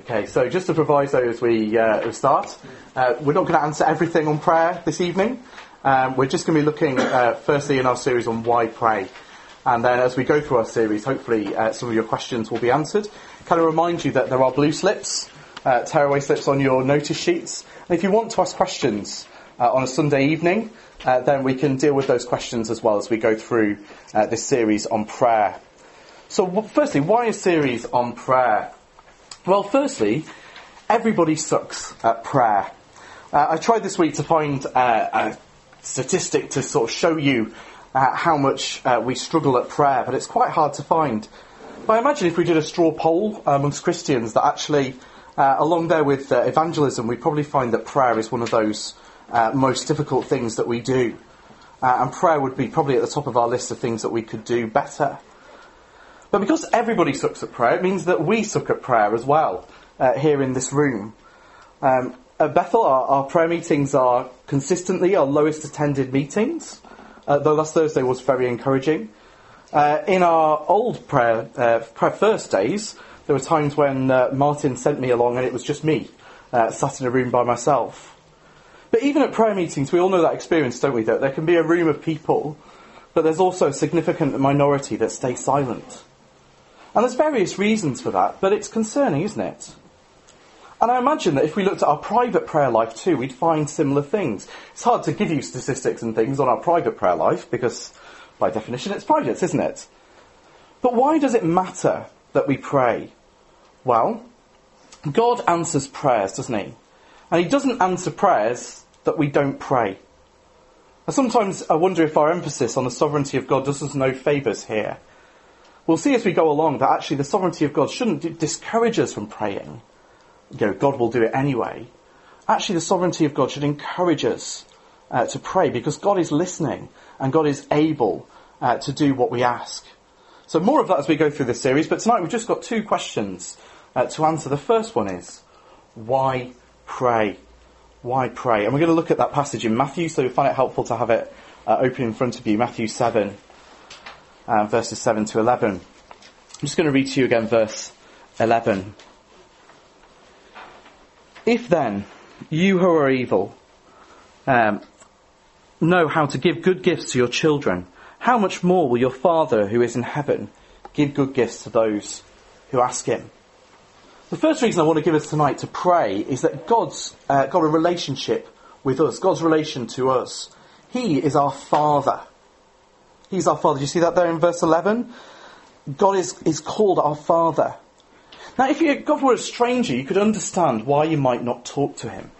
Okay, so just a proviso as we, uh, start, uh, we're not going to answer everything on prayer this evening. Um, we're just going to be looking uh, firstly in our series on why pray. And then as we go through our series, hopefully uh, some of your questions will be answered. Kind of remind you that there are blue slips, uh, tearaway slips on your notice sheets. And if you want to ask questions uh, on a Sunday evening, then we can deal with those questions as well as we go through this series on prayer. So firstly, why a series on prayer? Well, firstly, everybody sucks at prayer. Uh, I tried this week to find uh, a statistic to sort of show you uh, how much uh, we struggle at prayer, but it's quite hard to find. But I imagine if we did a straw poll amongst Christians, that actually, uh, along there with uh, evangelism, we'd probably find that prayer is one of those most difficult things that we do. and prayer would be probably at the top of our list of things that we could do better. But because everybody sucks at prayer, it means that we suck at prayer as well uh, here in this room. Um, at Bethel, our, our, prayer meetings are consistently our lowest attended meetings, uh, though last Thursday was very encouraging. Uh, in our old prayer, uh, prayer first days, there were times when uh, Martin sent me along and it was just me, uh, sat in a room by myself. But even at prayer meetings, we all know that experience, don't we? That there can be a room of people, but there's also a significant minority that stay silent. And there's various reasons for that, but it's concerning, isn't it? And I imagine that if we looked at our private prayer life too, we'd find similar things. It's hard to give you statistics and things on our private prayer life because, by definition, it's private, isn't it? But why does it matter that we pray? Well, God answers prayers, doesn't He? And He doesn't answer prayers that we don't pray. And sometimes I wonder if our emphasis on the sovereignty of God does us no favours here. We'll see as we go along that actually the sovereignty of God shouldn't discourage us from praying. You know, God will do it anyway. Actually, the sovereignty of God should encourage us uh, to pray because God is listening and God is able uh, to do what we ask. So more of that as we go through this series, but tonight we've just got two questions uh, to answer. The first one is, why pray? Why pray? And we're going to look at that passage in Matthew, so we find it helpful to have it uh, open in front of you, Matthew 7, uh, verses 7 to 11. I'm just going to read to you again verse 11. If then you who are evil um, know how to give good gifts to your children, how much more will your Father who is in heaven give good gifts to those who ask him? The first reason I want to give us tonight to pray is that God's uh, got a relationship with us, God's relation to us. He is our Father. He's our Father. Do you see that there in verse 11? God is, is called our Father. Now, if you, God were a stranger, you could understand why you might not talk to him.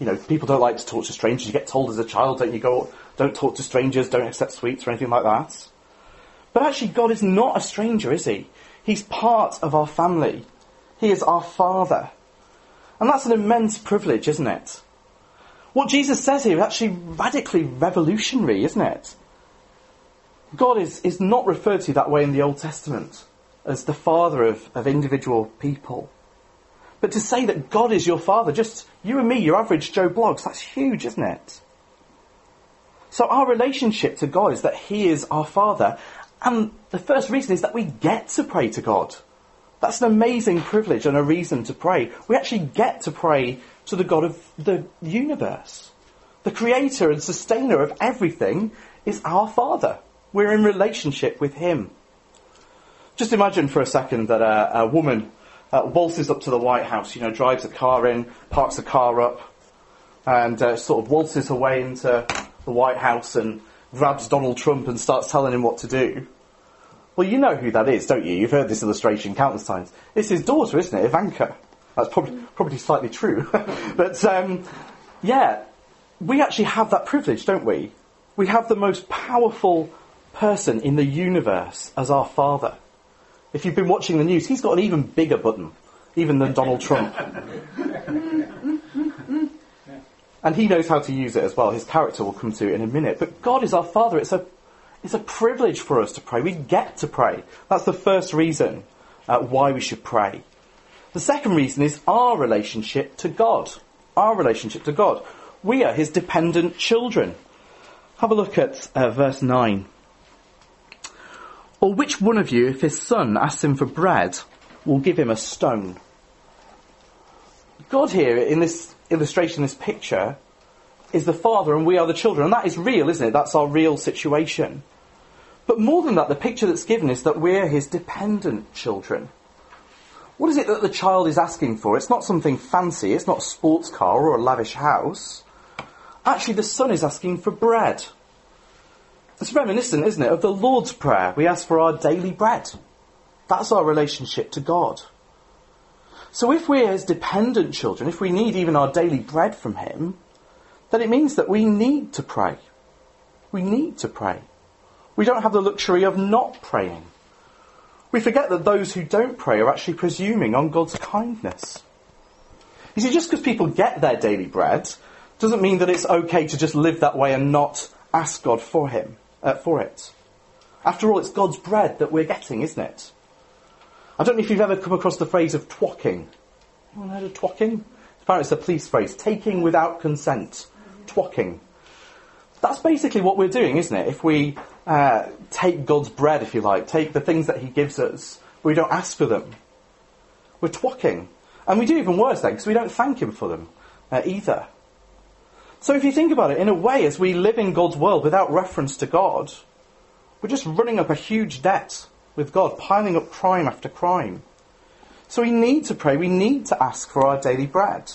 You know, people don't like to talk to strangers. You get told as a child, don't you go, don't talk to strangers, don't accept sweets or anything like that. But actually, God is not a stranger, is he? He's part of our family. He is our Father. And that's an immense privilege, isn't it? What Jesus says here is actually radically revolutionary, isn't it? God is, is not referred to that way in the Old Testament as the father of, of individual people. But to say that God is your father, just you and me, your average Joe Bloggs, that's huge, isn't it? So our relationship to God is that He is our Father. And the first reason is that we get to pray to God. That's an amazing privilege and a reason to pray. We actually get to pray to the God of the universe. The creator and sustainer of everything is our Father. We're in relationship with Him. Just imagine for a second that a, a woman uh, waltzes up to the White House, you know, drives a car in, parks a car up, and uh, sort of waltzes her way into the White House and grabs Donald Trump and starts telling him what to do. Well, you know who that is, don't you? You've heard this illustration countless times. It's his daughter, isn't it, Ivanka? That's probably, probably slightly true. but, um, yeah, we actually have that privilege, don't we? We have the most powerful person in the universe as our father. If you've been watching the news, he's got an even bigger button, even than Donald Trump. and he knows how to use it as well. His character will come to it in a minute. But God is our Father. It's a, it's a privilege for us to pray. We get to pray. That's the first reason uh, why we should pray. The second reason is our relationship to God. Our relationship to God. We are His dependent children. Have a look at uh, verse 9. Or which one of you, if his son asks him for bread, will give him a stone? God here in this illustration, this picture, is the Father and we are the children. And that is real, isn't it? That's our real situation. But more than that, the picture that's given is that we're his dependent children. What is it that the child is asking for? It's not something fancy, it's not a sports car or a lavish house. Actually, the son is asking for bread. It's reminiscent, isn't it, of the Lord's Prayer. We ask for our daily bread. That's our relationship to God. So if we're his dependent children, if we need even our daily bread from him, then it means that we need to pray. We need to pray. We don't have the luxury of not praying. We forget that those who don't pray are actually presuming on God's kindness. You see, just because people get their daily bread doesn't mean that it's okay to just live that way and not ask God for him uh, for it. After all, it's God's bread that we're getting, isn't it? I don't know if you've ever come across the phrase of twocking. Anyone heard of twocking? Apparently, it's a police phrase: taking without consent. Twocking. That's basically what we're doing, isn't it? If we uh, take God's bread, if you like, take the things that He gives us, we don't ask for them. We're twocking. And we do even worse then, because we don't thank Him for them uh, either. So if you think about it, in a way, as we live in God's world without reference to God, we're just running up a huge debt with God, piling up crime after crime. So we need to pray, we need to ask for our daily bread.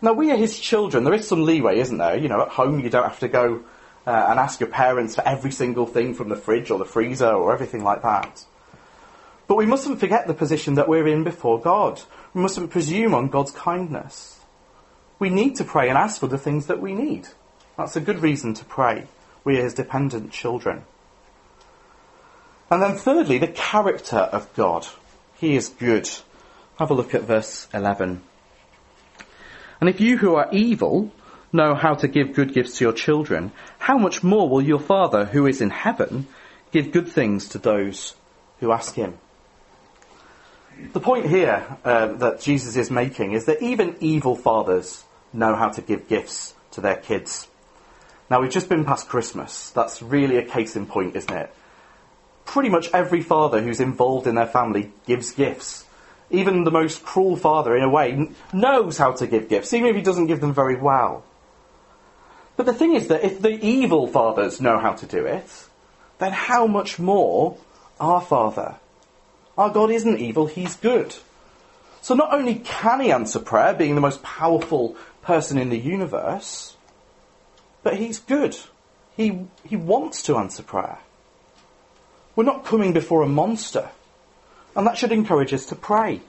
Now, we are His children. There is some leeway, isn't there? You know, at home you don't have to go uh, and ask your parents for every single thing from the fridge or the freezer or everything like that. But we mustn't forget the position that we're in before God. We mustn't presume on God's kindness. We need to pray and ask for the things that we need. That's a good reason to pray. We are His dependent children. And then thirdly, the character of God. He is good. Have a look at verse 11. And if you who are evil know how to give good gifts to your children, how much more will your Father who is in heaven give good things to those who ask him? The point here uh, that Jesus is making is that even evil fathers know how to give gifts to their kids. Now, we've just been past Christmas. That's really a case in point, isn't it? Pretty much every father who's involved in their family gives gifts even the most cruel father, in a way, knows how to give gifts, even if he doesn't give them very well. But the thing is that if the evil fathers know how to do it, then how much more our Father? Our God isn't evil, He's good. So not only can He answer prayer, being the most powerful person in the universe, but He's good. He, he wants to answer prayer. We're not coming before a monster. And that should encourage us to pray.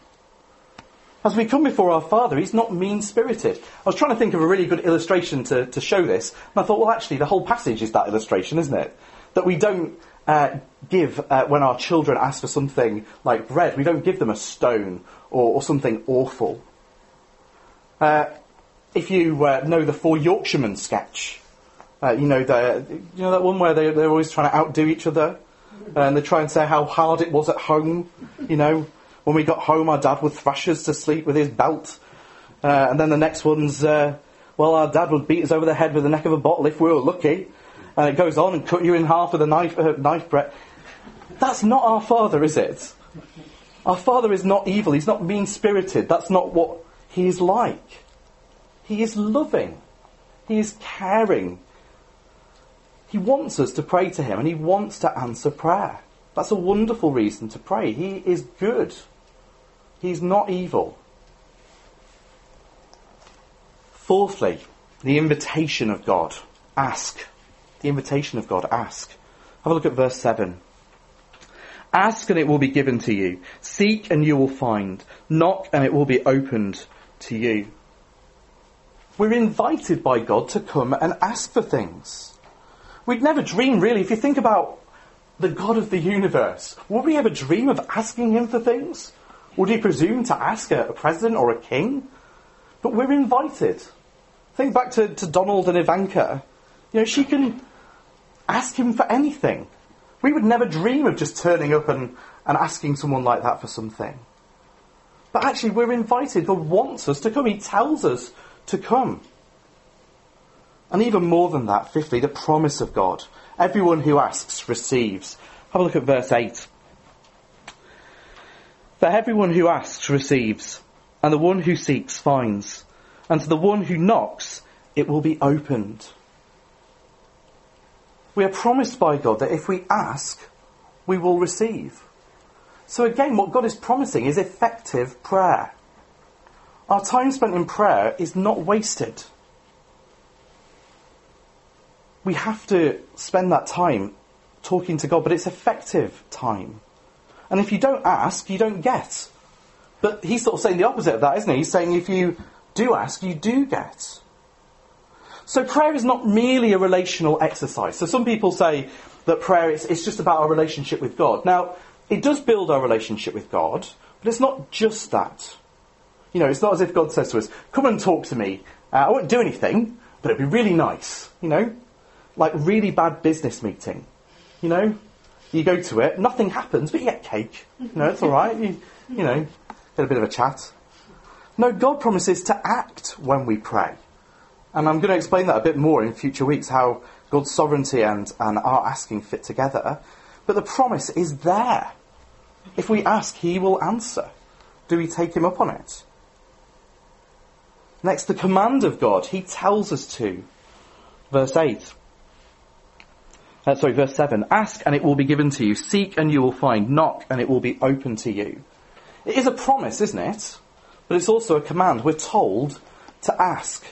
As we come before our Father, He's not mean spirited. I was trying to think of a really good illustration to, to show this, and I thought, well, actually, the whole passage is that illustration, isn't it? That we don't uh, give, uh, when our children ask for something like bread, we don't give them a stone or, or something awful. Uh, if you uh, know the Four Yorkshiremen sketch, uh, you know the, you know that one where they, they're always trying to outdo each other and they try and say how hard it was at home. You know, when we got home, our dad would thrash us to sleep with his belt. Uh, and then the next one's, uh, well, our dad would beat us over the head with the neck of a bottle if we were lucky. And it goes on and cut you in half with a knife, uh, knife bread. That's not our father, is it? Our father is not evil. He's not mean spirited. That's not what he is like. He is loving. He is caring. He wants us to pray to Him and He wants to answer prayer. That's a wonderful reason to pray. He is good. He's not evil. Fourthly, the invitation of God. Ask. The invitation of God. Ask. Have a look at verse 7. Ask and it will be given to you. Seek and you will find. Knock and it will be opened to you. We're invited by God to come and ask for things. We'd never dream, really, if you think about the God of the universe, would we ever dream of asking him for things? Would he presume to ask a, a president or a king? But we're invited. Think back to, to Donald and Ivanka. You know, she can ask him for anything. We would never dream of just turning up and, and asking someone like that for something. But actually, we're invited. God wants us to come. He tells us to come. And even more than that, fifthly, the promise of God. Everyone who asks receives. Have a look at verse 8. For everyone who asks receives, and the one who seeks finds, and to the one who knocks it will be opened. We are promised by God that if we ask, we will receive. So again, what God is promising is effective prayer. Our time spent in prayer is not wasted. We have to spend that time talking to God, but it's effective time. And if you don't ask, you don't get. But he's sort of saying the opposite of that, isn't he? He's saying if you do ask, you do get. So prayer is not merely a relational exercise. So some people say that prayer is it's just about our relationship with God. Now, it does build our relationship with God, but it's not just that. You know, it's not as if God says to us, come and talk to me. Uh, I won't do anything, but it'd be really nice. You know? Like really bad business meeting. You know? You go to it, nothing happens, but you get cake. You know, it's alright. You, you know, get a bit of a chat. No, God promises to act when we pray. And I'm going to explain that a bit more in future weeks, how God's sovereignty and, and our asking fit together. But the promise is there. If we ask, He will answer. Do we take Him up on it? Next, the command of God. He tells us to. Verse 8. Uh, sorry, verse 7. Ask and it will be given to you. Seek and you will find. Knock and it will be open to you. It is a promise, isn't it? But it's also a command. We're told to ask.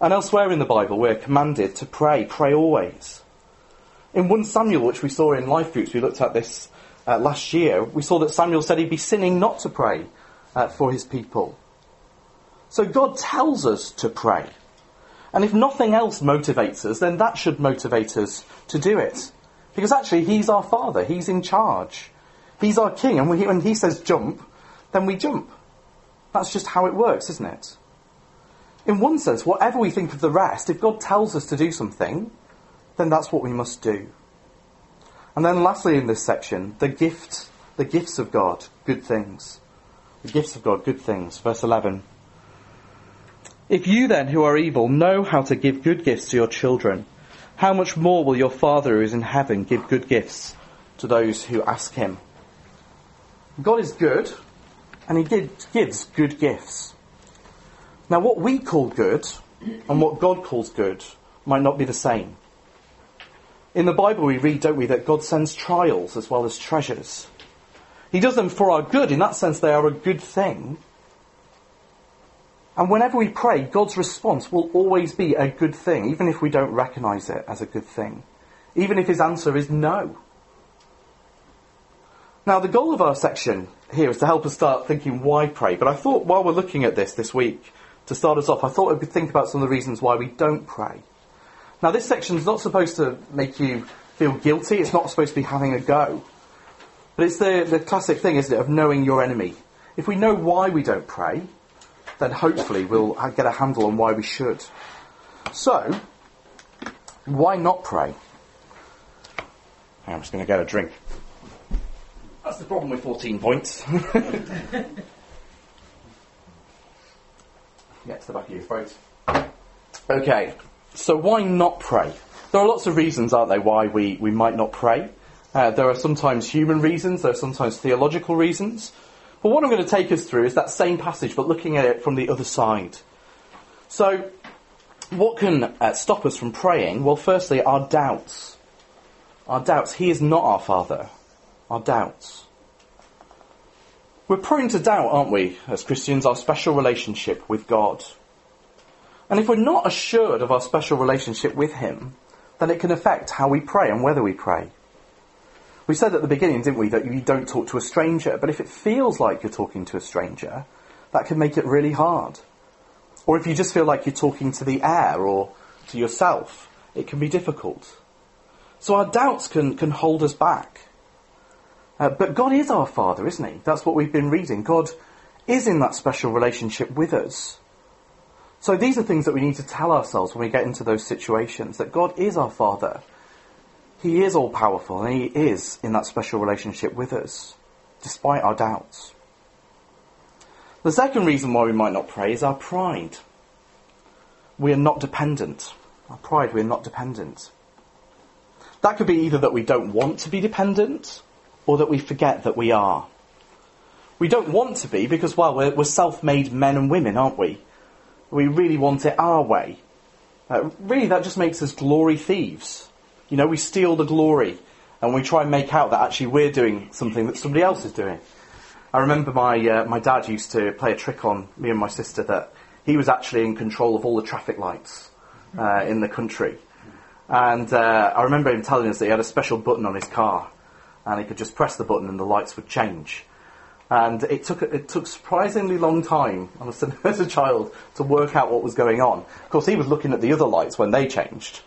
And elsewhere in the Bible, we're commanded to pray, pray always. In 1 Samuel, which we saw in life groups, we looked at this uh, last year, we saw that Samuel said he'd be sinning not to pray uh, for his people. So God tells us to pray. And if nothing else motivates us, then that should motivate us to do it. Because actually, He's our Father. He's in charge. He's our King. And when He says jump, then we jump. That's just how it works, isn't it? in one sense, whatever we think of the rest, if God tells us to do something, then that's what we must do. And then lastly in this section, the gift, the gifts of God, good things. The gifts of God, good things. Verse 11. If you then, who are evil, know how to give good gifts to your children, how much more will your Father who is in heaven give good gifts to those who ask him? God is good, and he gives good gifts. Now, what we call good and what God calls good might not be the same. In the Bible, we read, don't we, that God sends trials as well as treasures. He does them for our good. In that sense, they are a good thing. And whenever we pray, God's response will always be a good thing, even if we don't recognize it as a good thing. Even if his answer is no. Now, the goal of our section here is to help us start thinking why pray. But I thought while we're looking at this this week, to start us off, I thought we could think about some of the reasons why we don't pray. Now, this section is not supposed to make you feel guilty. It's not supposed to be having a go. But it's the, the classic thing, isn't it, of knowing your enemy. If we know why we don't pray, then hopefully we'll get a handle on why we should. So, why not pray? I'm just going to get a drink. That's the problem with 14 points. get to the back of your throat. Okay, so why not pray? There are lots of reasons, aren't there, why we, we might not pray. Uh, there are sometimes human reasons, there are sometimes theological reasons. But what I'm going to take us through is that same passage, but looking at it from the other side. So, what can uh, stop us from praying? Well, firstly, our doubts. Our doubts. He is not our Father. Our doubts. We're prone to doubt, aren't we, as Christians, our special relationship with God. And if we're not assured of our special relationship with Him, then it can affect how we pray and whether we pray. We said at the beginning, didn't we, that you don't talk to a stranger, but if it feels like you're talking to a stranger, that can make it really hard. Or if you just feel like you're talking to the air or to yourself, it can be difficult. So our doubts can, can hold us back. Uh, but God is our Father, isn't He? That's what we've been reading. God is in that special relationship with us. So these are things that we need to tell ourselves when we get into those situations that God is our Father. He is all powerful and He is in that special relationship with us, despite our doubts. The second reason why we might not pray is our pride. We are not dependent. Our pride, we are not dependent. That could be either that we don't want to be dependent, or that we forget that we are. We don't want to be because, well, we're, we're self made men and women, aren't we? We really want it our way. Uh, really, that just makes us glory thieves. You know, we steal the glory and we try and make out that actually we're doing something that somebody else is doing. I remember my, uh, my dad used to play a trick on me and my sister that he was actually in control of all the traffic lights uh, in the country. And uh, I remember him telling us that he had a special button on his car and he could just press the button and the lights would change. And it took it took surprisingly long time, as a child, to work out what was going on. Of course, he was looking at the other lights when they changed.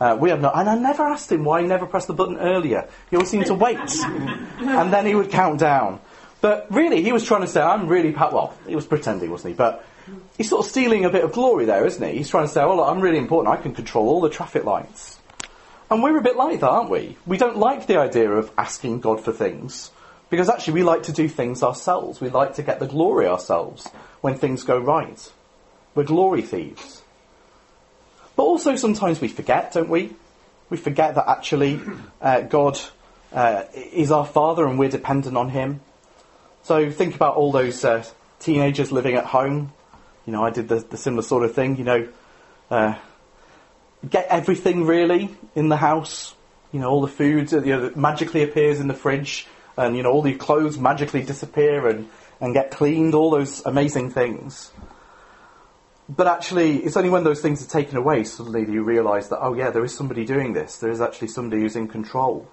Uh, we have not, and I never asked him why he never pressed the button earlier. He always seemed to wait, and then he would count down. But really, he was trying to say, "I'm really pa-. well." He was pretending, wasn't he? But he's sort of stealing a bit of glory there, isn't he? He's trying to say, "Oh, look, I'm really important. I can control all the traffic lights." And we're a bit like that, aren't we? We don't like the idea of asking God for things. Because actually, we like to do things ourselves. We like to get the glory ourselves when things go right. We're glory thieves. But also, sometimes we forget, don't we? We forget that actually uh, God uh, is our Father and we're dependent on Him. So think about all those uh, teenagers living at home. You know, I did the, the similar sort of thing. You know, uh, get everything really in the house. You know, all the food you know, magically appears in the fridge and you know all the clothes magically disappear and, and get cleaned, all those amazing things. But actually, it's only when those things are taken away suddenly that you realise that, oh yeah, there is somebody doing this. There is actually somebody who's in control.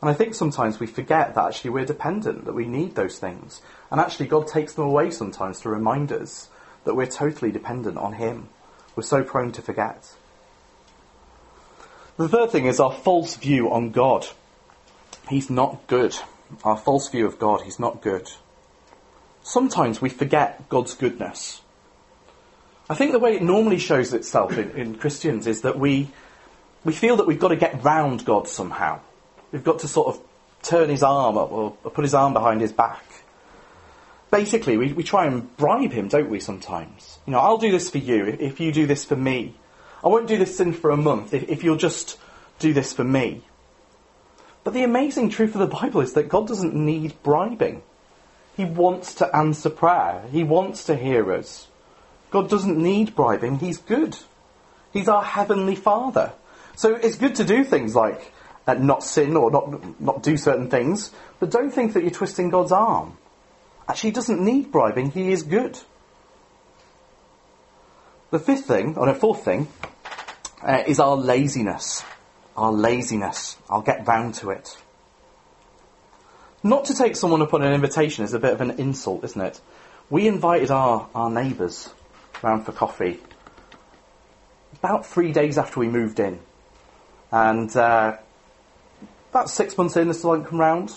And I think sometimes we forget that actually we're dependent, that we need those things. And actually, God takes them away sometimes to remind us that we're totally dependent on Him. We're so prone to forget. The third thing is our false view on God. He's not good. Our false view of God, he's not good. Sometimes we forget God's goodness. I think the way it normally shows itself in, in Christians is that we, we feel that we've got to get round God somehow. We've got to sort of turn his arm up or, or put his arm behind his back. Basically, we, we try and bribe him, don't we, sometimes? You know, I'll do this for you if you do this for me. I won't do this sin for a month if, if you'll just do this for me. But the amazing truth of the Bible is that God doesn't need bribing. He wants to answer prayer. He wants to hear us. God doesn't need bribing. He's good. He's our heavenly Father. So it's good to do things like uh, not sin or not, not do certain things, but don't think that you're twisting God's arm. Actually, he doesn't need bribing. He is good. The fifth thing, or the fourth thing, uh, is our laziness our laziness. I'll get round to it. Not to take someone upon an invitation is a bit of an insult, isn't it? We invited our, our neighbours round for coffee about three days after we moved in. And uh, about six months in, still hadn't come round.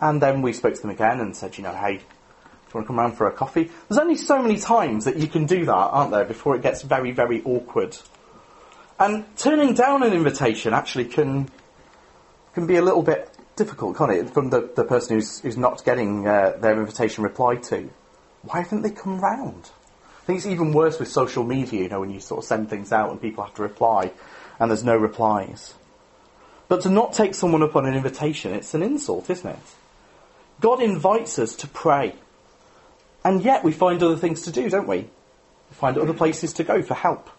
And then we spoke to them again and said, you know, hey, do you want to come round for a coffee? There's only so many times that you can do that, aren't there, before it gets very, very awkward. And turning down an invitation actually can can be a little bit difficult, can't it? From the, the person who's, who's not getting uh, their invitation replied to. Why haven't they come round? I think it's even worse with social media, you know, when you sort of send things out and people have to reply and there's no replies. But to not take someone up on an invitation, it's an insult, isn't it? God invites us to pray. And yet we find other things to do, don't we? We find other places to go for help.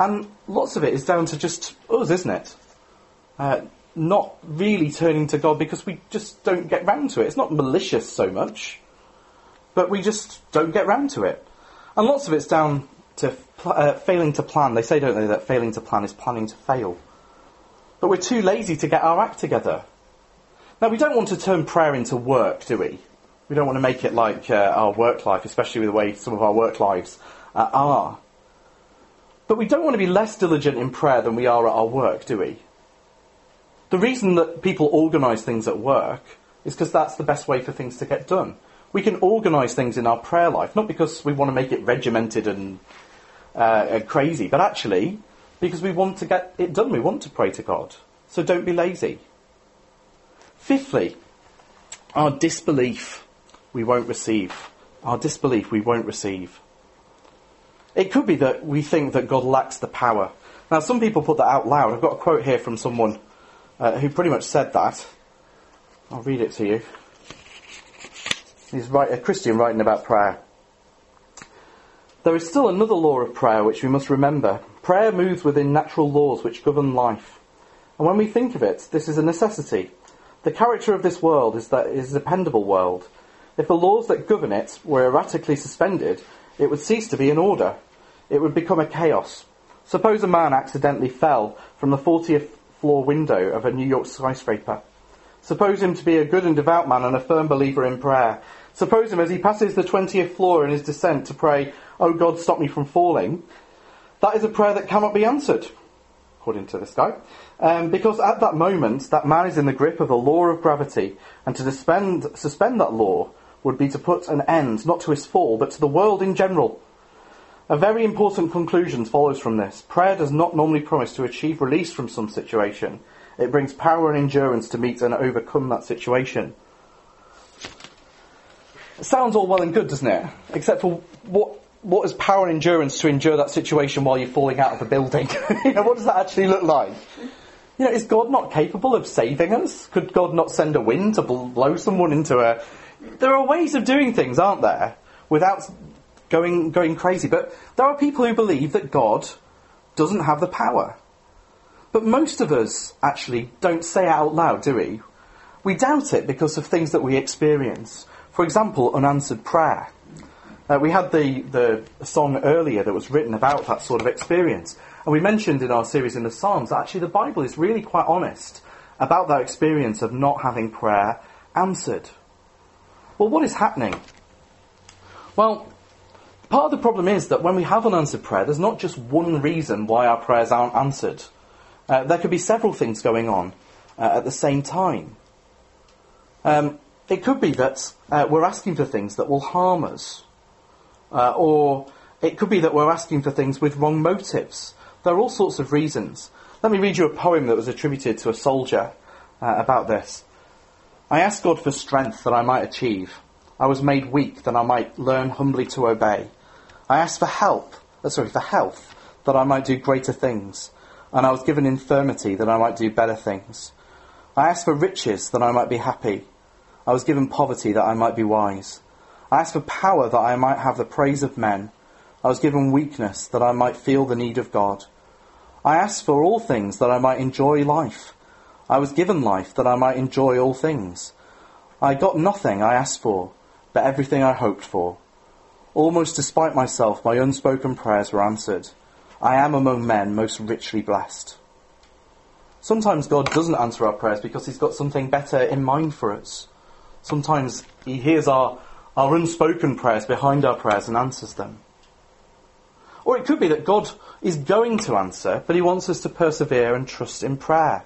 And lots of it is down to just us, isn't it? Uh, not really turning to God because we just don't get round to it. It's not malicious so much, but we just don't get round to it. And lots of it's down to uh, failing to plan. They say, don't they, that failing to plan is planning to fail. But we're too lazy to get our act together. Now, we don't want to turn prayer into work, do we? We don't want to make it like uh, our work life, especially with the way some of our work lives uh, are. But we don't want to be less diligent in prayer than we are at our work, do we? The reason that people organise things at work is because that's the best way for things to get done. We can organise things in our prayer life, not because we want to make it regimented and, uh, and crazy, but actually because we want to get it done. We want to pray to God. So don't be lazy. Fifthly, our disbelief we won't receive. Our disbelief we won't receive. It could be that we think that God lacks the power. Now, some people put that out loud. I've got a quote here from someone uh, who pretty much said that. I'll read it to you. He's right, a Christian writing about prayer. There is still another law of prayer which we must remember. Prayer moves within natural laws which govern life. And when we think of it, this is a necessity. The character of this world is that it is a dependable world. If the laws that govern it were erratically suspended, it would cease to be an order. It would become a chaos. Suppose a man accidentally fell from the 40th floor window of a New York skyscraper. Suppose him to be a good and devout man and a firm believer in prayer. Suppose him as he passes the 20th floor in his descent to pray, Oh God, stop me from falling. That is a prayer that cannot be answered, according to this guy. Um, because at that moment, that man is in the grip of the law of gravity, and to suspend, suspend that law would be to put an end not to his fall, but to the world in general. A very important conclusion follows from this. Prayer does not normally promise to achieve release from some situation. It brings power and endurance to meet and overcome that situation. Sounds all well and good, doesn't it? Except for what what is power and endurance to endure that situation while you're falling out of a building? you know, what does that actually look like? You know, is God not capable of saving us? Could God not send a wind to blow someone into a? There are ways of doing things, aren't there, without going going crazy. But there are people who believe that God doesn't have the power. But most of us actually don't say it out loud, do we? We doubt it because of things that we experience. For example, unanswered prayer. Uh, we had the, the song earlier that was written about that sort of experience. And we mentioned in our series in the Psalms that actually the Bible is really quite honest about that experience of not having prayer answered. Well, what is happening? Well, part of the problem is that when we have unanswered prayer, there's not just one reason why our prayers aren't answered. Uh, there could be several things going on uh, at the same time. Um, it could be that uh, we're asking for things that will harm us. Uh, or it could be that we're asking for things with wrong motives. There are all sorts of reasons. Let me read you a poem that was attributed to a soldier uh, about this. I asked God for strength that I might achieve. I was made weak that I might learn humbly to obey. I asked for help, uh, sorry, for health that I might do greater things. And I was given infirmity that I might do better things. I asked for riches that I might be happy. I was given poverty that I might be wise. I asked for power that I might have the praise of men. I was given weakness that I might feel the need of God. I asked for all things that I might enjoy life. I was given life that I might enjoy all things. I got nothing I asked for, but everything I hoped for. Almost despite myself, my unspoken prayers were answered. I am among men most richly blessed. Sometimes God doesn't answer our prayers because He's got something better in mind for us. Sometimes He hears our our unspoken prayers behind our prayers and answers them. Or it could be that God is going to answer, but He wants us to persevere and trust in prayer.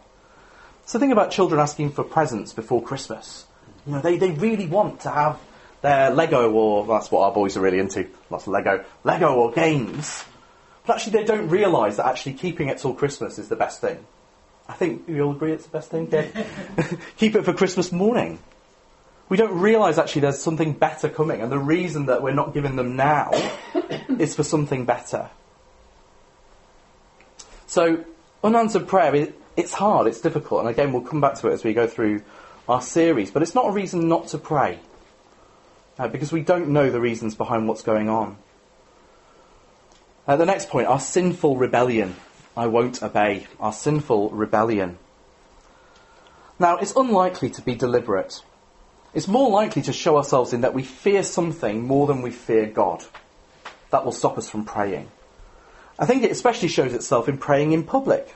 So think about children asking for presents before Christmas. You know, they, they really want to have their Lego, or that's what our boys are really into, lots of Lego, Lego or games. But actually they don't realise that actually keeping it till Christmas is the best thing. I think you all agree it's the best thing? Keep it for Christmas morning we don't realise actually there's something better coming, and the reason that we're not giving them now is for something better. So, unanswered prayer, it's hard, it's difficult, and again, we'll come back to it as we go through our series, but it's not a reason not to pray, uh, because we don't know the reasons behind what's going on. Uh, the next point, our sinful rebellion. I won't obey. Our sinful rebellion. Now, it's unlikely to be deliberate it's more likely to show ourselves in that we fear something more than we fear God. That will stop us from praying. I think it especially shows itself in praying in public.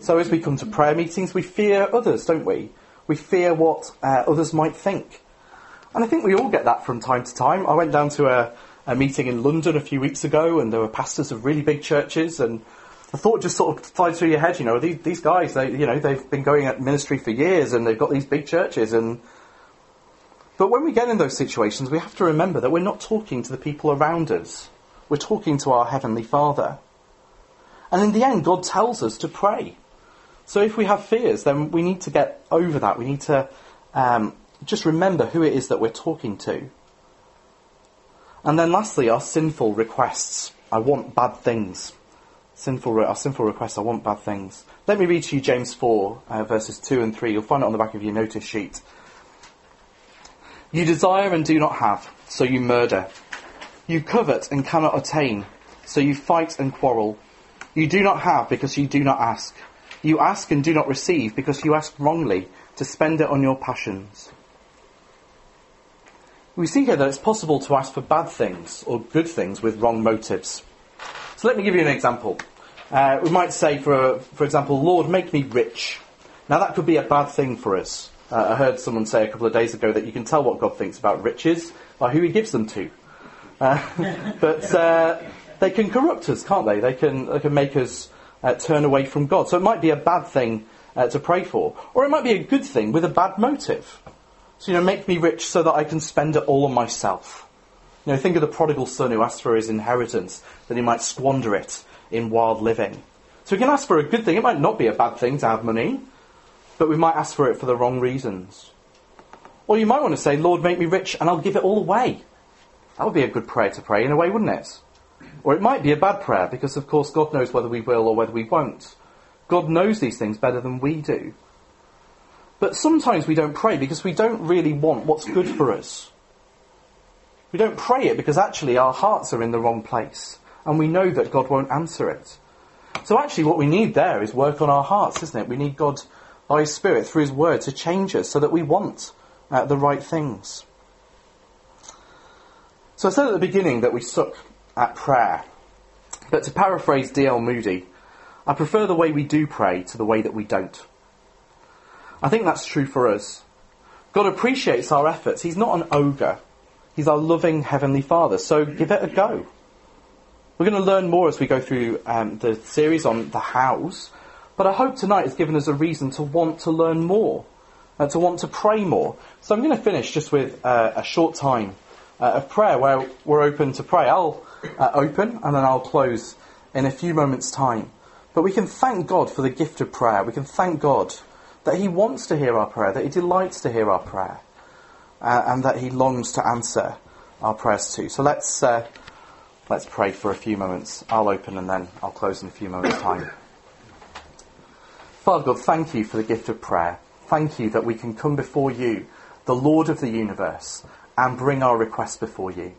So as we come to prayer meetings, we fear others, don't we? We fear what uh, others might think. And I think we all get that from time to time. I went down to a, a meeting in London a few weeks ago, and there were pastors of really big churches, and the thought just sort of flies through your head. You know, these, these guys, they, you know, they've been going at ministry for years, and they've got these big churches, and but when we get in those situations, we have to remember that we're not talking to the people around us. We're talking to our Heavenly Father. And in the end, God tells us to pray. So if we have fears, then we need to get over that. We need to um, just remember who it is that we're talking to. And then lastly, our sinful requests. I want bad things. Sinful, our sinful requests, I want bad things. Let me read to you James 4, uh, verses 2 and 3. You'll find it on the back of your notice sheet. You desire and do not have, so you murder. You covet and cannot attain, so you fight and quarrel. You do not have because you do not ask. You ask and do not receive because you ask wrongly to spend it on your passions. We see here that it's possible to ask for bad things or good things with wrong motives. So let me give you an example. Uh, we might say, for, for example, Lord, make me rich. Now that could be a bad thing for us. Uh, I heard someone say a couple of days ago that you can tell what God thinks about riches by who he gives them to. Uh, but uh, they can corrupt us, can't they? They can, they can make us uh, turn away from God. So it might be a bad thing uh, to pray for. Or it might be a good thing with a bad motive. So, you know, make me rich so that I can spend it all on myself. You know, think of the prodigal son who asked for his inheritance, that he might squander it in wild living. So we can ask for a good thing. It might not be a bad thing to have money, but we might ask for it for the wrong reasons. Or you might want to say, Lord, make me rich and I'll give it all away. That would be a good prayer to pray in a way, wouldn't it? Or it might be a bad prayer because, of course, God knows whether we will or whether we won't. God knows these things better than we do. But sometimes we don't pray because we don't really want what's good for us. We don't pray it because actually our hearts are in the wrong place and we know that God won't answer it. So actually what we need there is work on our hearts, isn't it? We need God by His Spirit through His Word to change us so that we want uh, the right things. So I said at the beginning that we suck at prayer. But to paraphrase D.L. Moody, I prefer the way we do pray to the way that we don't. I think that's true for us. God appreciates our efforts. He's not an ogre. He's our loving Heavenly Father. So give it a go. We're going to learn more as we go through um, the series on the hows, but I hope tonight has given us a reason to want to learn more, and to want to pray more. So I'm going to finish just with uh, a short time uh, of prayer where we're open to pray. I'll uh, open and then I'll close in a few moments' time. But we can thank God for the gift of prayer. We can thank God that He wants to hear our prayer, that He delights to hear our prayer, uh, and that He longs to answer our prayers too. So let's uh, let's pray for a few moments. I'll open and then I'll close in a few moments' time. Father God, thank you for the gift of prayer. Thank you that we can come before you, the Lord of the universe, and bring our requests before you.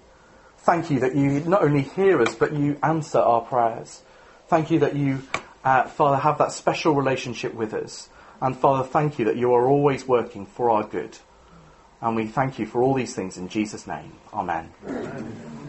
Thank you that you not only hear us, but you answer our prayers. Thank you that you, uh, Father, have that special relationship with us. And Father, thank you that you are always working for our good. And we thank you for all these things in Jesus' name. Amen. Amen.